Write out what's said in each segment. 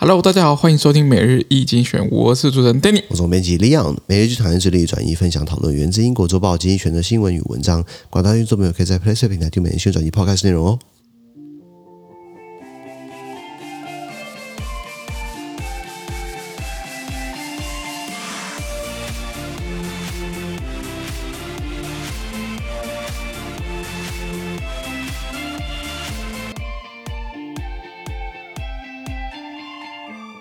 Hello，大家好，欢迎收听每日易精选，我是主持人 Danny，我是总编辑 Leon。每日一经济学人致力转移分享讨论源自英国周报经济学人的新闻与文章。广大听众朋友可以在 PressPlay 平台听每日新闻转译 Podcast 内容哦。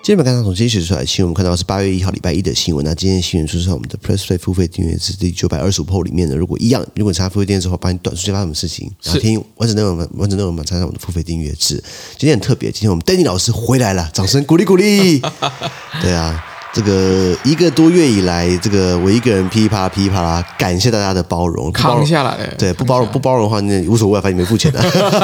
今天本看到从今天写出来的新闻，我们看到是八月一号礼拜一的新闻。那今天新闻出现在我们的 PressPlay 付费订阅制第九百二十五铺里面的。如果一样，如果你参加付费订阅制的话，帮你短时间发生什么事情，然后听完整内容，完整内容嘛，参加我们的付费订阅制。今天很特别，今天我们 Danny 老师回来了，掌声鼓励鼓励。对啊。这个一个多月以来，这个我一个人噼里啪啦噼里啪啦，感谢大家的包容，扛下来。对，不包容不包容的话，那无所谓，反正你没付钱的。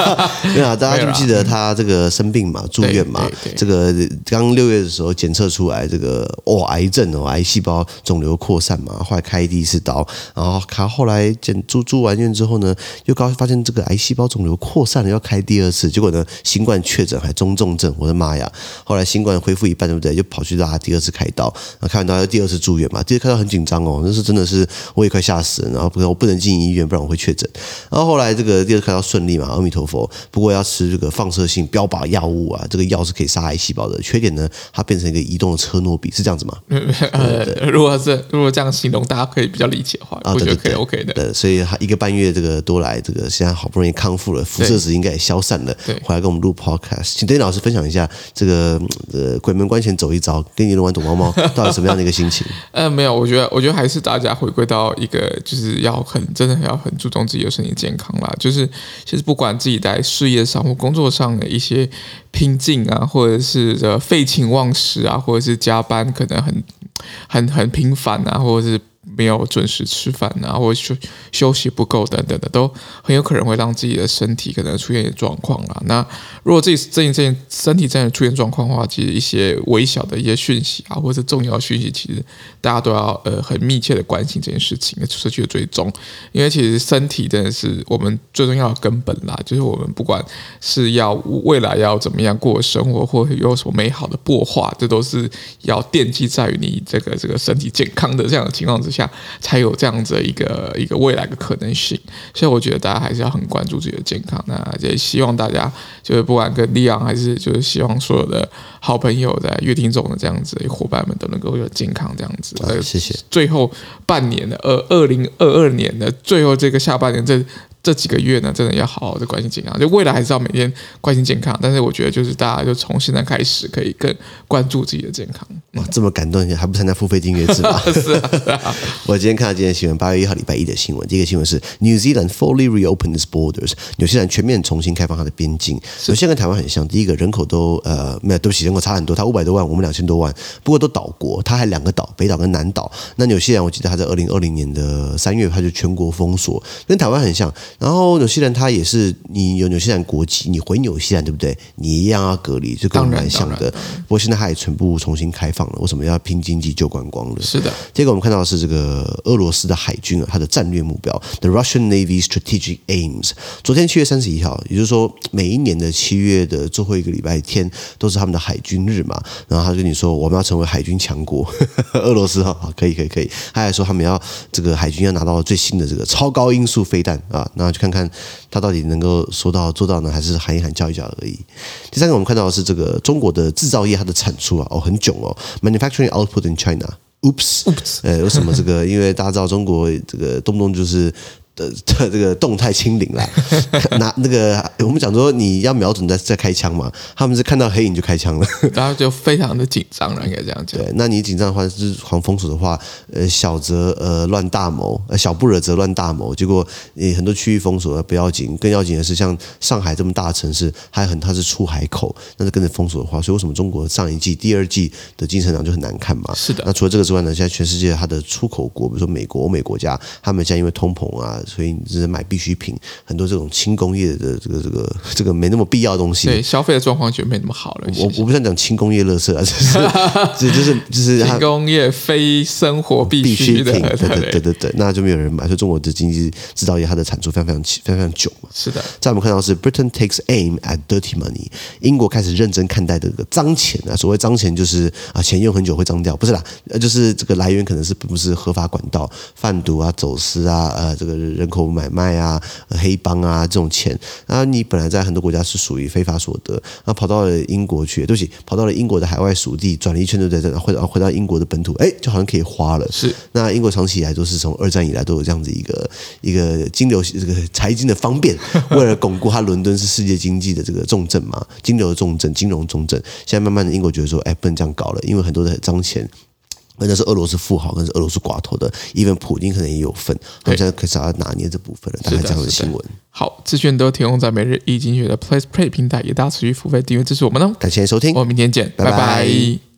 对啊，大家记不记得他这个生病嘛，住院嘛？这个刚六月的时候检测出来这个哦癌症哦，癌细胞肿瘤扩散嘛，后来开第一次刀，然后他后来检住住完院之后呢，又刚发现这个癌细胞肿瘤扩散了，要开第二次，结果呢，新冠确诊还中重症，我的妈呀！后来新冠恢复一半，对不对？就跑去拉第二次开刀。啊，看完刀第二次住院嘛，第二次开刀很紧张哦，那是真的是我也快吓死了，然后不我不能进医院，不然我会确诊。然后后来这个第二次开刀顺利嘛，阿弥陀佛。不过要吃这个放射性标靶药物啊，这个药是可以杀癌细胞的。缺点呢，它变成一个移动的车诺比，是这样子吗？呃，如果是如果这样形容，大家可以比较理解的话，我觉得可以 OK 的。对，所以他一个半月这个多来，这个现在好不容易康复了，辐射值应该也消散了，对，回来跟我们录 Podcast，请 Danny 老师分享一下这个呃鬼门关前走一遭，跟你录完躲猫猫。到底什么样的一个心情？呃，没有，我觉得，我觉得还是大家回归到一个，就是要很真的要很注重自己的身体健康啦。就是其实不管自己在事业上或工作上的一些拼劲啊，或者是这废寝忘食啊，或者是加班可能很很很频繁啊，或者是。没有准时吃饭啊，或者休休息不够等等的，都很有可能会让自己的身体可能出现状况啦。那如果自己这这件身体真的出现状况的话，其实一些微小的一些讯息啊，或者重要讯息，其实大家都要呃很密切的关心这件事情，持续的追踪。因为其实身体真的是我们最重要的根本啦，就是我们不管是要未来要怎么样过生活，或有什么美好的擘画，这都是要奠基在于你这个这个身体健康的这样的情况之下。下才有这样子的一个一个未来的可能性，所以我觉得大家还是要很关注自己的健康。那也希望大家就是不管跟利昂还是就是希望所有的好朋友在乐听众的这样子的伙伴们都能够有健康这样子。啊，谢谢。最后半年的二二零二二年的最后这个下半年这。这几个月呢，真的要好好的关心健康。就未来还是要每天关心健康，但是我觉得就是大家就从现在开始可以更关注自己的健康。哇，这么感动，还不参加付费订阅制吗？是啊，是啊。我今天看到今天新闻，八月一号礼拜一的新闻。第一个新闻是 New Zealand fully reopened its borders，纽西兰全面重新开放它的边境。纽西兰跟台湾很像，第一个人口都呃没有，对不起，人口差很多，它五百多万，我们两千多万。不过都岛国，它还两个岛，北岛跟南岛。那纽西兰我记得它在二零二零年的三月，它就全国封锁，跟台湾很像。然后纽西兰它也是，你有纽西兰国籍，你回纽西兰对不对？你一样要隔离，就跟我们蛮像的。不过现在它也全部重新开放了，为什么要拼经济救观光了？是的。这个我们看到的是这个俄罗斯的海军啊，它的战略目标，The Russian Navy Strategic Aims。昨天七月三十一号，也就是说每一年的七月的最后一个礼拜天都是他们的海军日嘛。然后他就跟你说，我们要成为海军强国，俄罗斯哈，可以可以可以。他还说他们要这个海军要拿到最新的这个超高音速飞弹啊，然后去看看。他到底能够说到做到呢，还是喊一喊叫一叫而已？第三个，我们看到的是这个中国的制造业，它的产出啊，哦，很囧哦，manufacturing output in China。Oops，, Oops 呃，为什么这个？因为大家知道中国这个动不动就是。的这个动态清零啦，拿那个我们讲说你要瞄准再再开枪嘛，他们是看到黑影就开枪了，然后就非常的紧张了，应该这样讲。对，那你紧张的话，就是防封锁的话，呃，小则呃乱大谋，呃小不惹则乱大谋，结果你很多区域封锁不要紧，更要紧的是像上海这么大的城市，还很它是出海口，那是跟着封锁的话，所以为什么中国上一季、第二季的经济成长就很难看嘛？是的。那除了这个之外呢，现在全世界它的出口国，比如说美国、欧美国家，他们现在因为通膨啊。所以你只是买必需品，很多这种轻工业的这个这个这个没那么必要的东西，对消费的状况就没那么好了。我我不想讲轻工业垃圾啊，就是就是就是轻工业非生活必需，品，对对对对对，那就没有人买。所以中国的经济制造业它的产出非常非常非常非常久嘛。是的，在我们看到是 Britain takes aim at dirty money，英国开始认真看待这个脏钱啊。所谓脏钱就是啊钱用很久会脏掉，不是啦，就是这个来源可能是不是合法管道，贩毒啊、走私啊、呃这个人口买卖啊、黑帮啊这种钱，那你本来在很多国家是属于非法所得，那跑到了英国去，对不起，跑到了英国的海外属地，转了一圈都在这，回到回到英国的本土，哎，就好像可以花了。是，那英国长期以来都是从二战以来都有这样子一个一个金流这个财经的方便，为了巩固它伦敦是世界经济的这个重镇嘛，金流的重镇，金融重镇。现在慢慢的英国觉得说，哎，不能这样搞了，因为很多的脏钱。那是俄罗斯富豪，那是俄罗斯寡头的，even 普京可能也有份。他们现在开始要拿捏这部分了，大概这样的新闻。好，资讯都提供在每日易经济学的 Play Play 平台，也大家持续付费订阅支持我们哦。感谢收听，我们明天见，拜拜。拜拜。